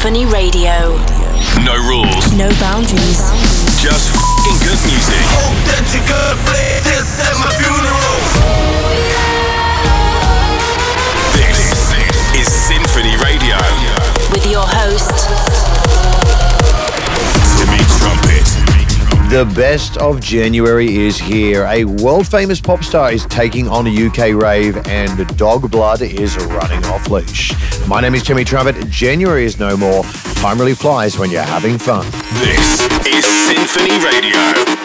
SINPHONY Radio. No rules. No boundaries. Just f***ing good music. Hope The best of January is here. A world famous pop star is taking on a UK rave, and Dog Blood is running off leash. My name is Timmy Trumpet. January is no more. Time really flies when you're having fun. This is SINPHONY Radio.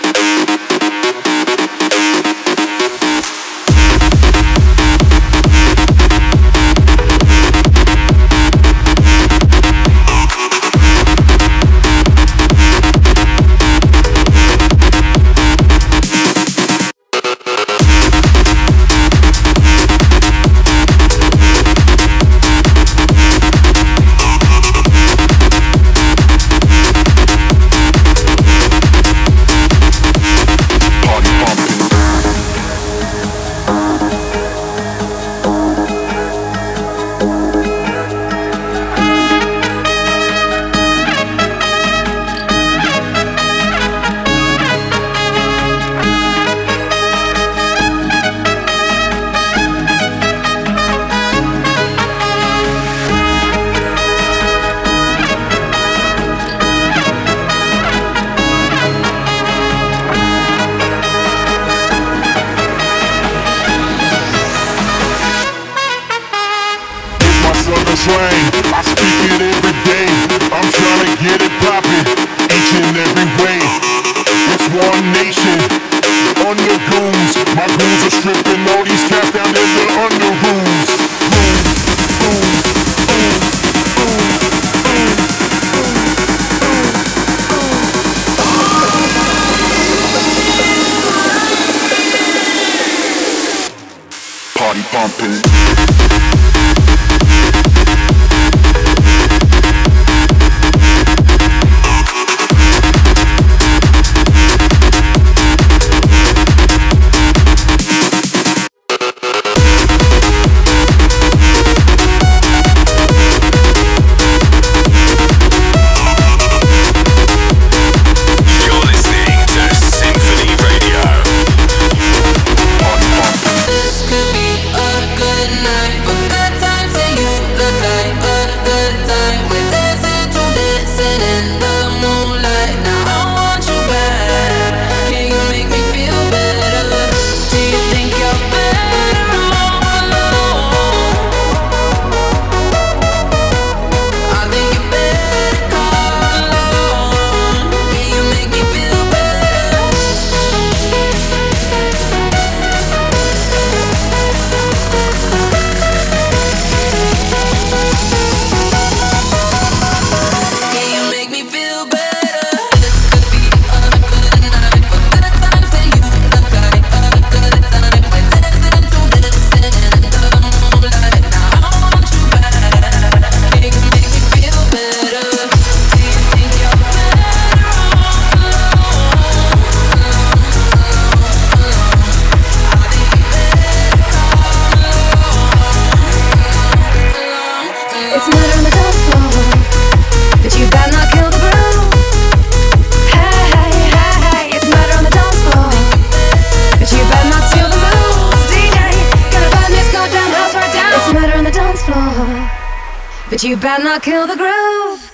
But you better not kill the groove.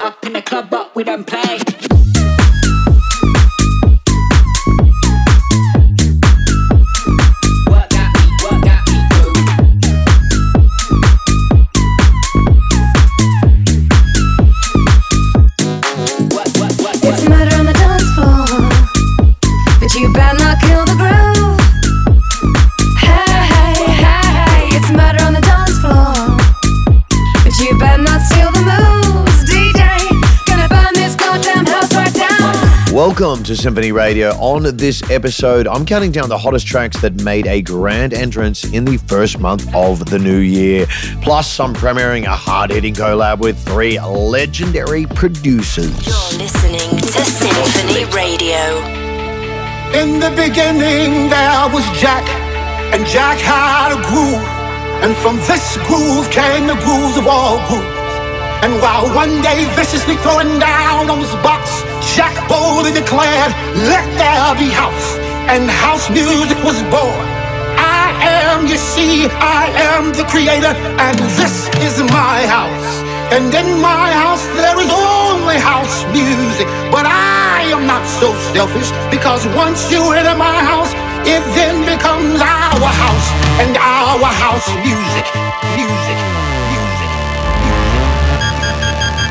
Up in the club, but we don't play. Welcome to SINPHONY Radio. On this episode, I'm counting down the hottest tracks that made a grand entrance in the first month of the new year. Plus, I'm premiering a hard hitting collab with three legendary producers. You're listening to SINPHONY Radio. In the beginning, there was Jack, and Jack had a groove. And from this groove came the grooves of all grooves. And while one day viciously throwing down on this box, Jack boldly declared, Let there be house, and house music was born. I am, you see, I am the creator, and this is my house. And in my house, there is only house music. But I am not so selfish, because once you enter my house, it then becomes our house, and our house music, music. music. music.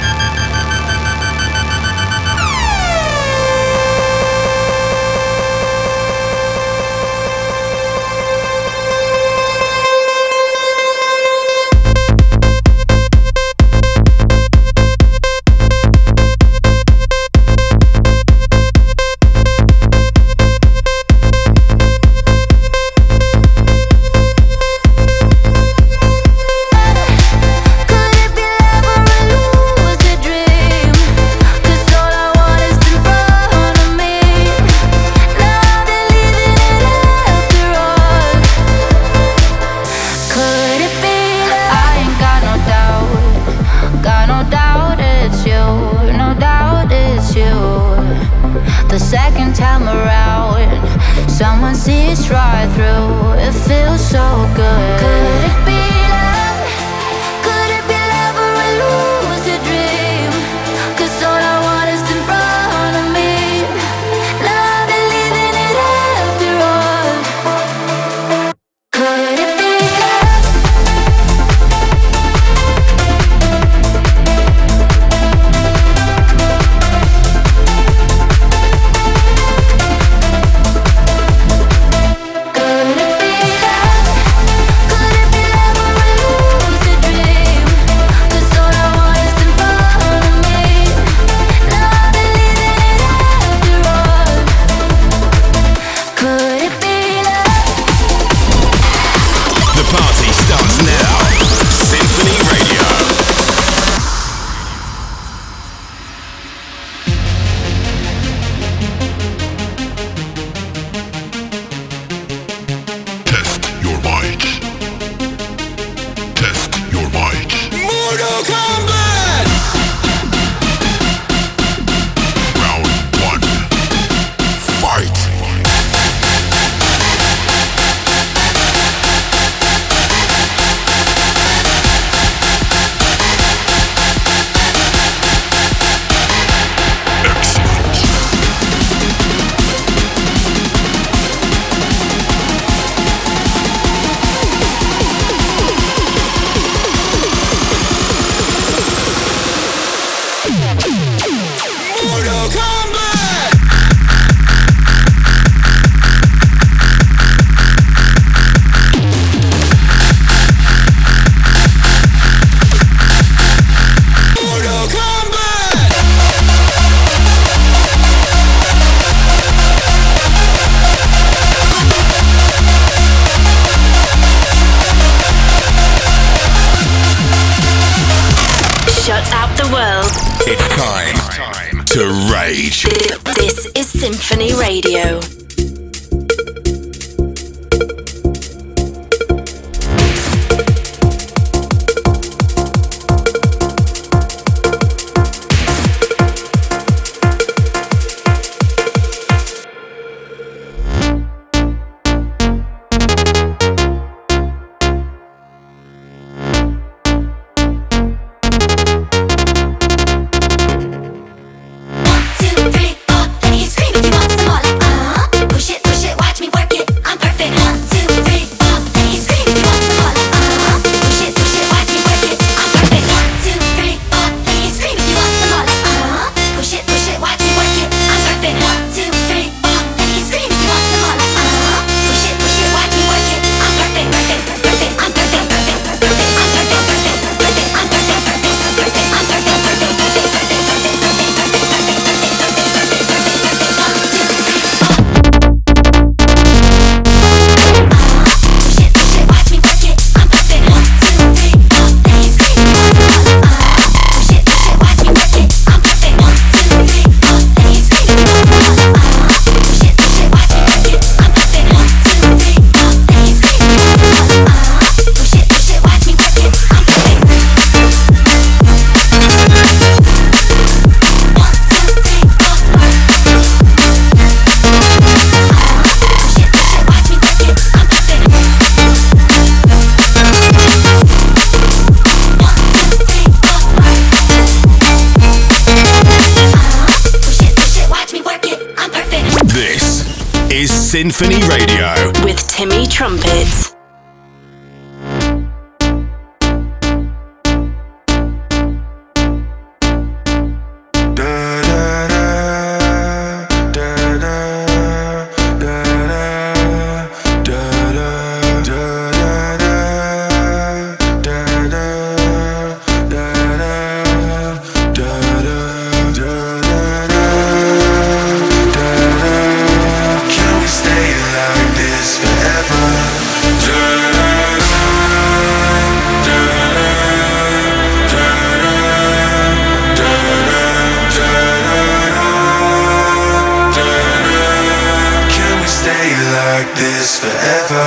Forever?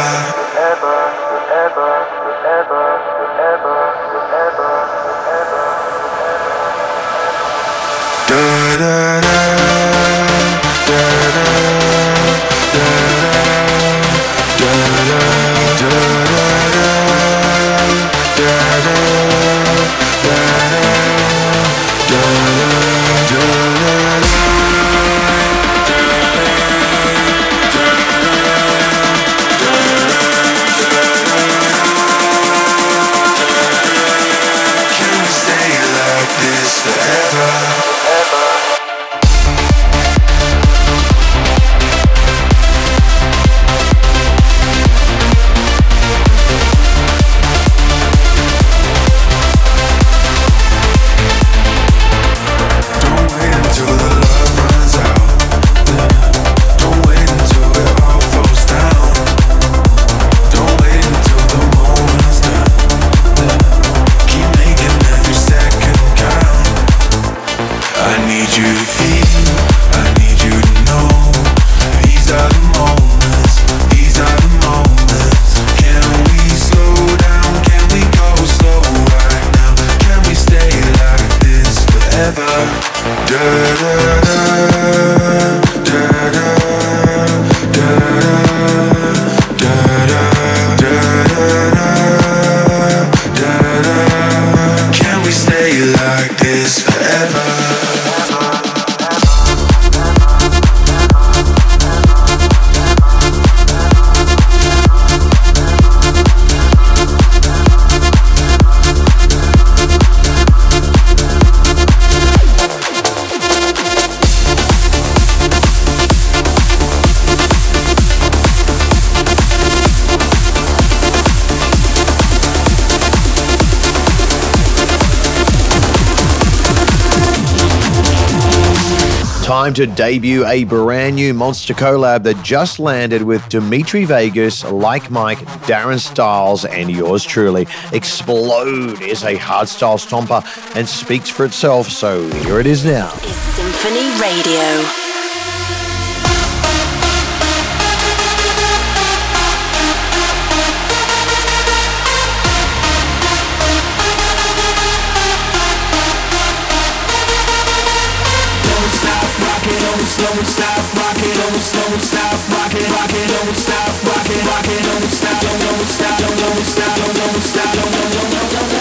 Time to debut a brand new monster collab that just landed with Dimitri Vegas, Like Mike, Darren Styles, and yours truly. Explode is a hardstyle stomper and speaks for itself, so here it is now. SINPHONY Radio. stop, don't, don't stop, don't, don't stop, don't, don't stop, don't, don't stop.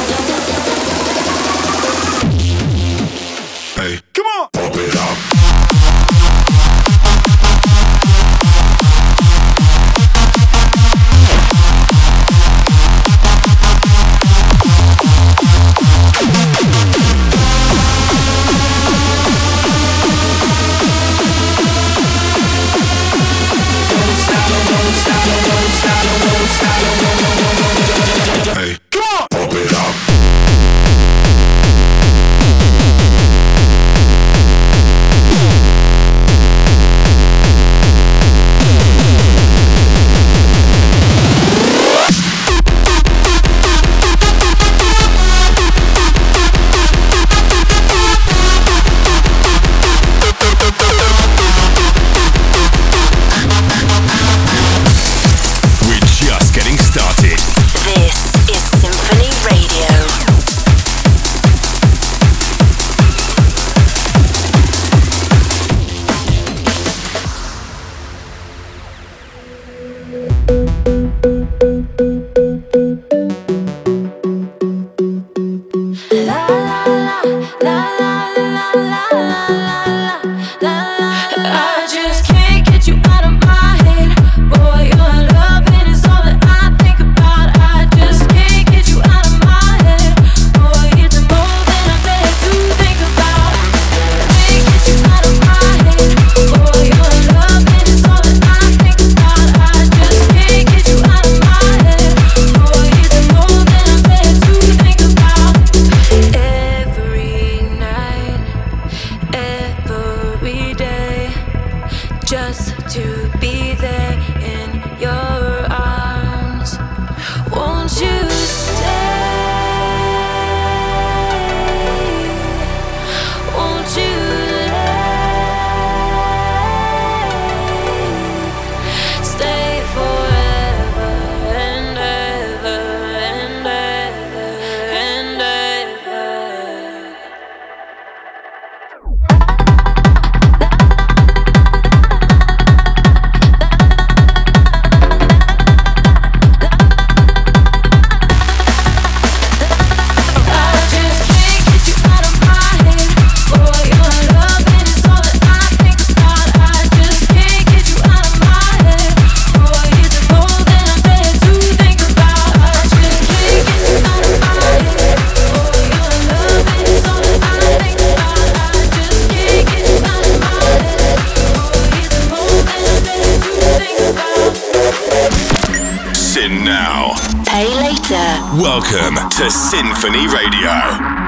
To SINPHONY Radio.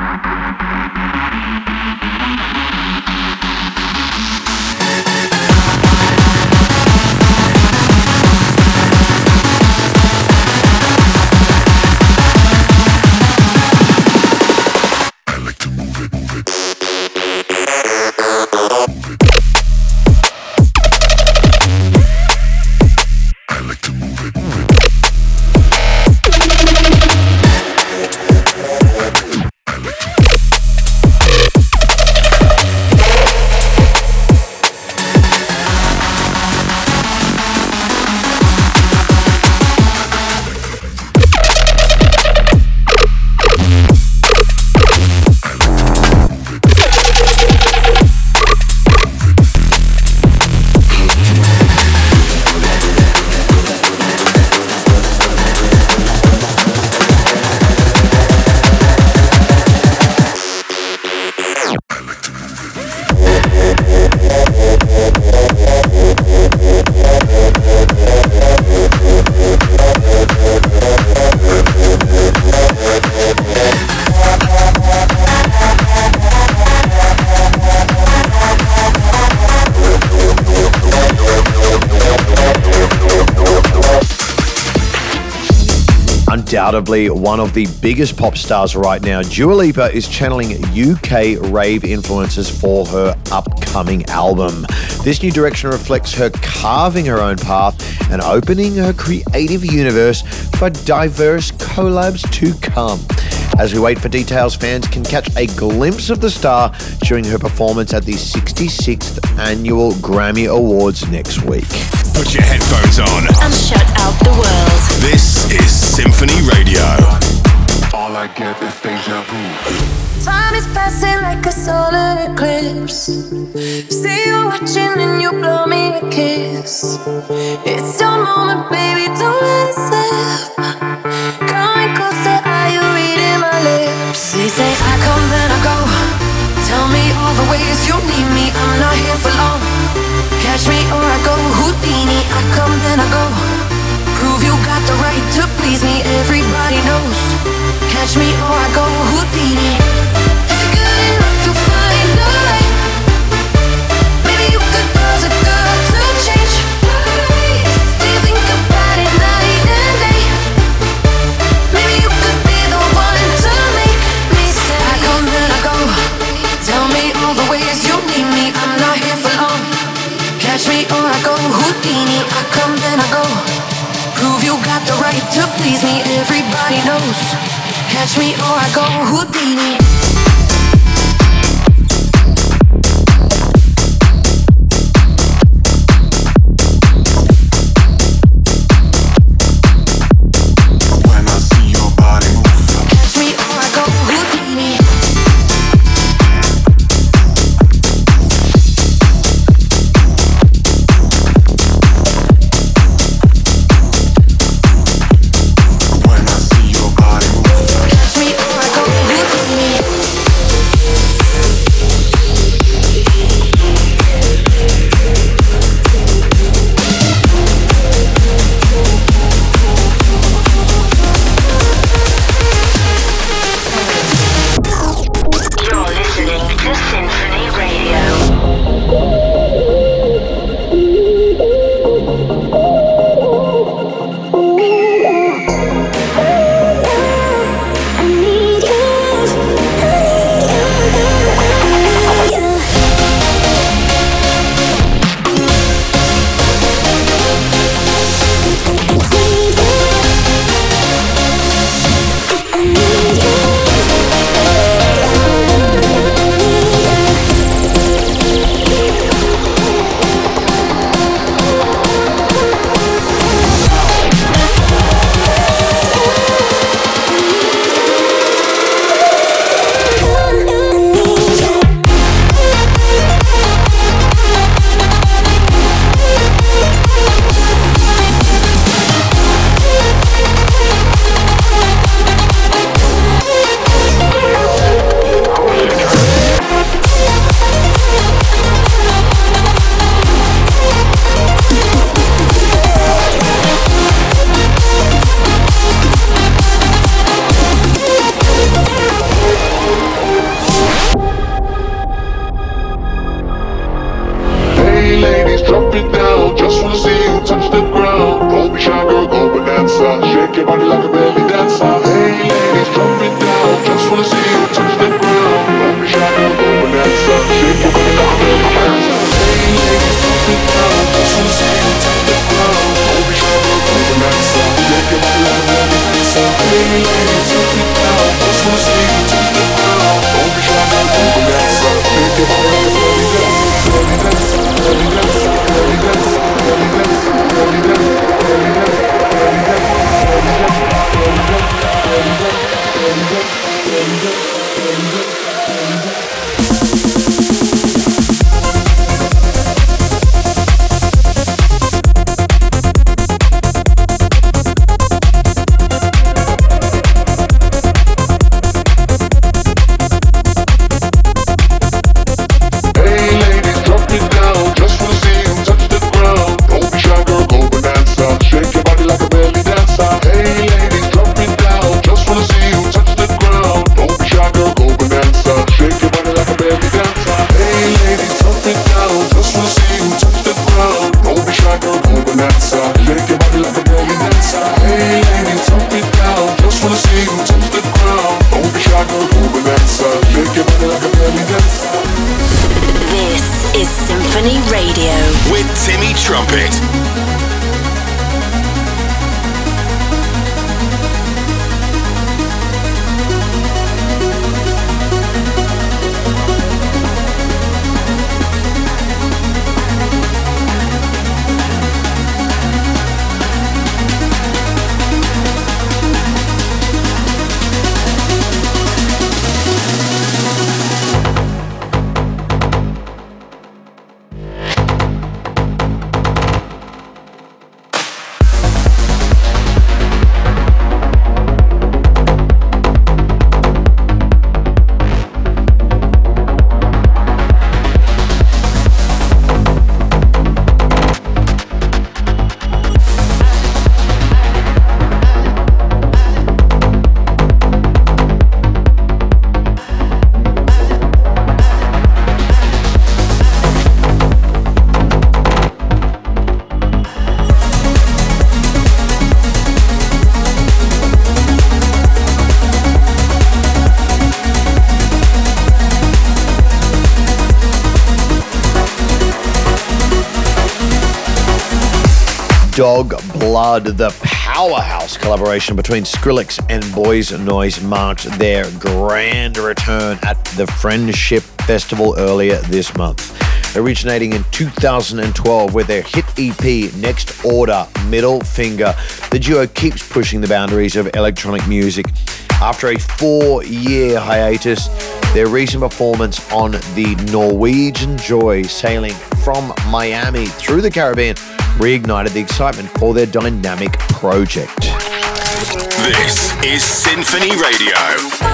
Undoubtedly one of the biggest pop stars right now. Dua Lipa is channeling UK rave influences for her upcoming album. This new direction reflects her carving her own path and opening her creative universe for diverse collabs to come. As we wait for details, fans can catch a glimpse of the star during her performance at the 66th Annual Grammy Awards next week. Put your headphones on. And shut out the world. This is SINPHONY Radio. All I get is deja vu. Time is passing like a solar eclipse. See you watching and you blow me a kiss. It's your moment, baby, don't let it slip. Lips? They say I come, then I go. Tell me all the ways you need me. I'm not here for long. Catch me or I go Houdini. I come, then I go. Prove you got the right to please me. Everybody knows. Catch me or I go Houdini. Me or I go Houdini. I come then I go. Prove you got the right to please me. Everybody knows. Catch me or I go Houdini. Dog Blood, the powerhouse collaboration between Skrillex and Boys Noize, marked their grand return at the Friendship Festival earlier this month. Originating in 2012 with their hit EP Next Order Middle Finger, the duo keeps pushing the boundaries of electronic music. After a four year hiatus, their recent performance on the Norwegian Joy sailing from Miami through the Caribbean reignited the excitement for their dynamic project. This is SINPHONY Radio.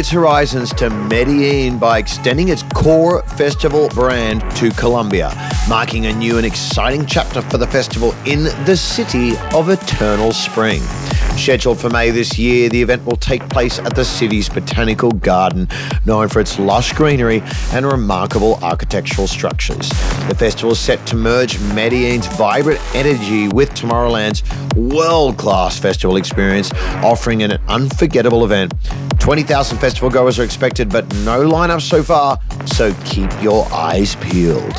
its horizons to Medellin by extending its core festival brand to Colombia, marking a new and exciting chapter for the festival in the city of Eternal Spring. Scheduled for May this year, the event will take place at the city's botanical garden, known for its lush greenery and remarkable architectural structures. The festival is set to merge Medellin's vibrant energy with Tomorrowland's world class festival experience, offering an unforgettable event 20,000 festival goers are expected, but no lineup so far, so keep your eyes peeled.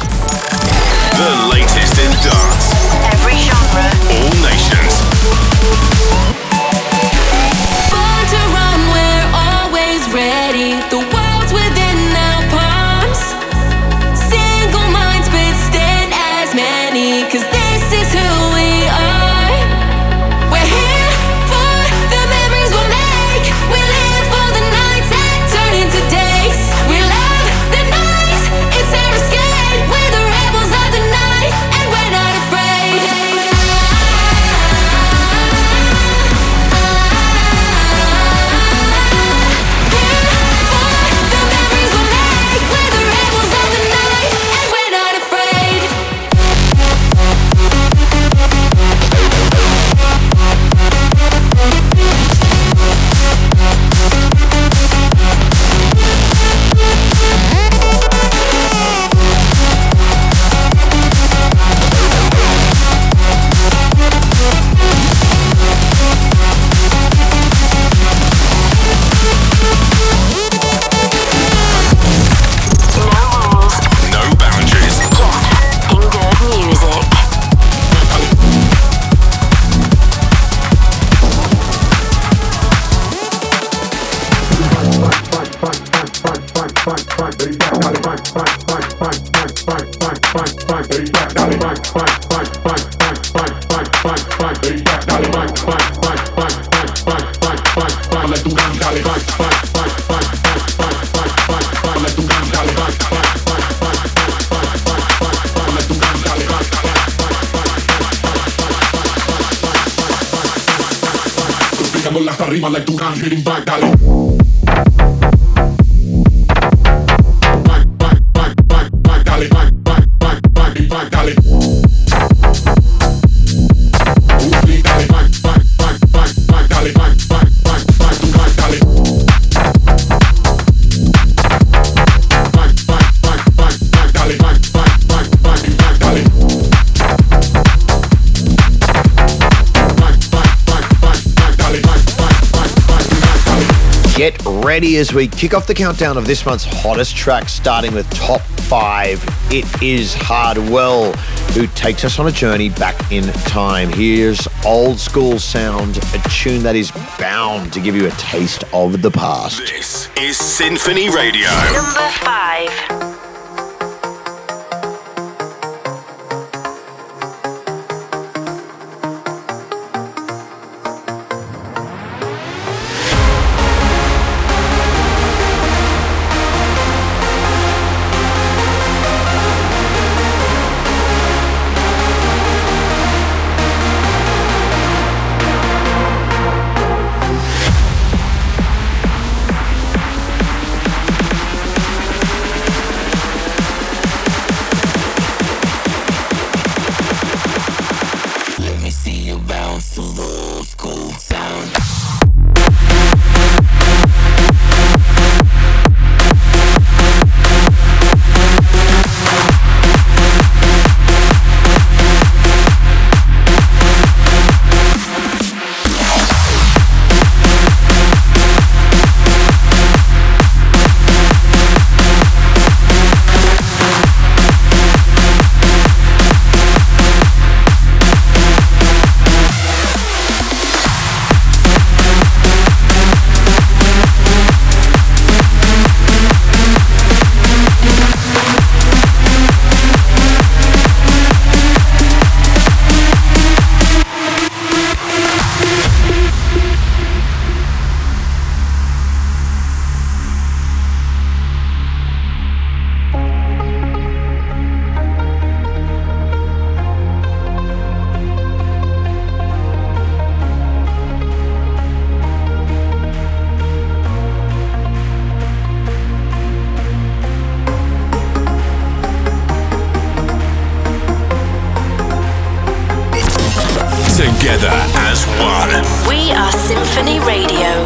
The latest in dance. Every genre. All Get ready as we kick off the countdown of this month's hottest tracks, starting with top five. It is Hardwell, who takes us on a journey back in time. Here's old school sound, a tune that is bound to give you a taste of the past. This is SINPHONY Radio. Number five. SINPHONY Radio.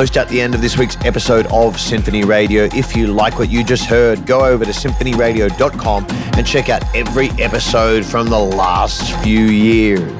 Almost at the end of this week's episode of SINPHONY Radio. If you like what you just heard, go over to sinphonyradio.com and check out every episode from the last few years.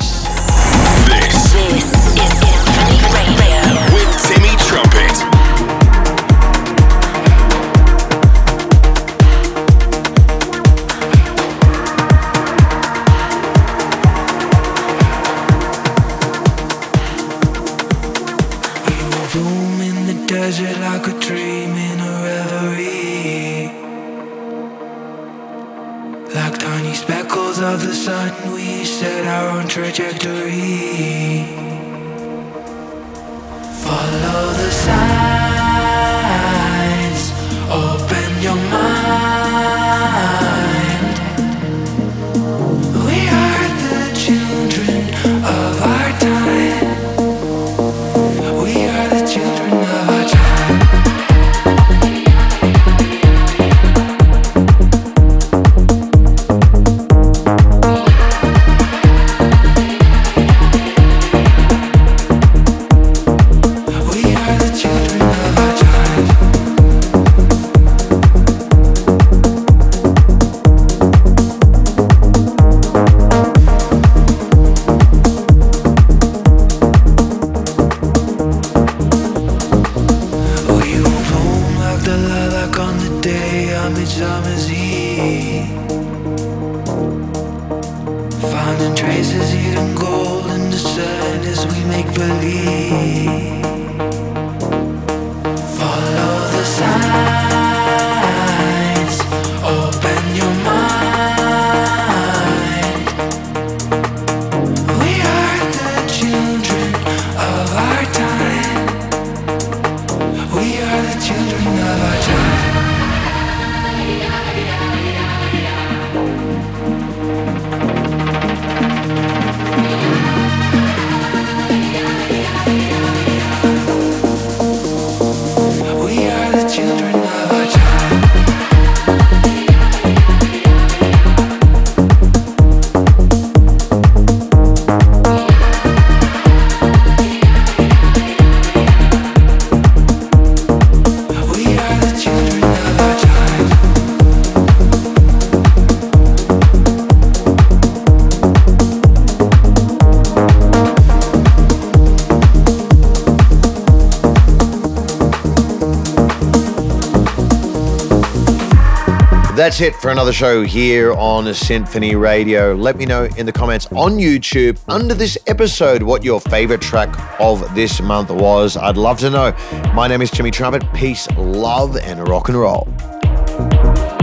That's it for another show here on SINPHONY Radio. Let me know in the comments on YouTube under this episode what your favorite track of this month was. I'd love to know. My name is Timmy Trumpet. Peace, love, and rock and roll.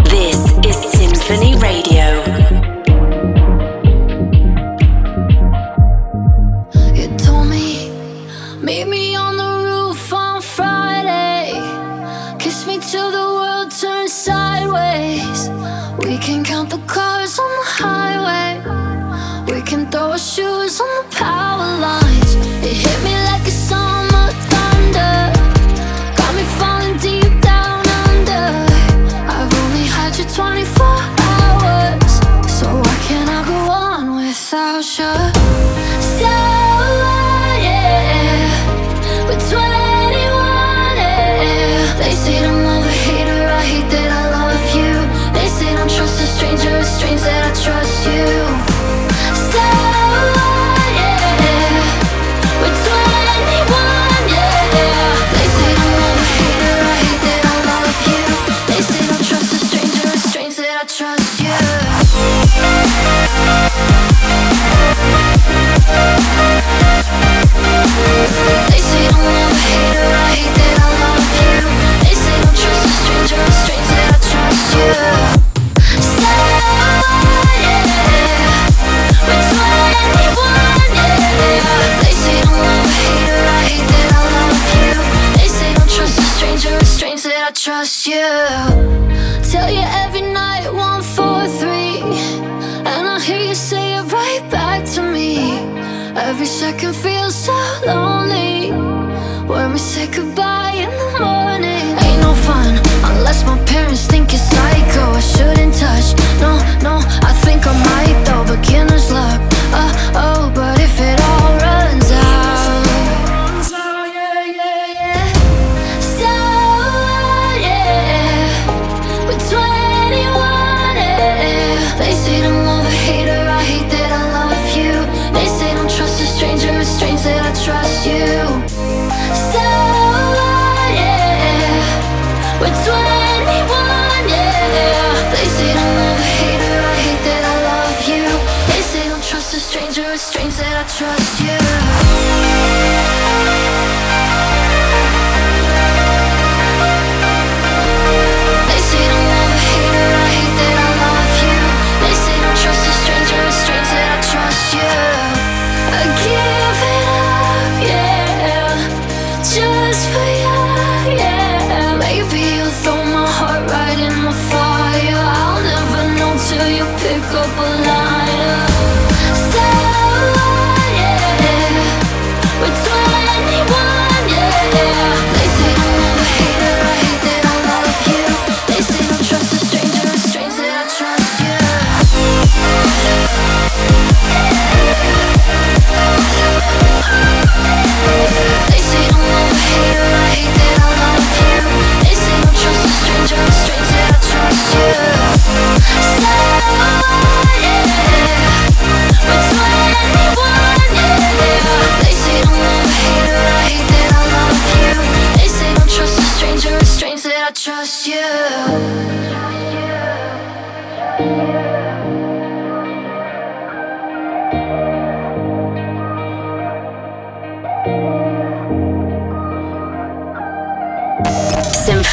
This is SINPHONY Radio.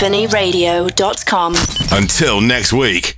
sinphonyradio.com. Until next week.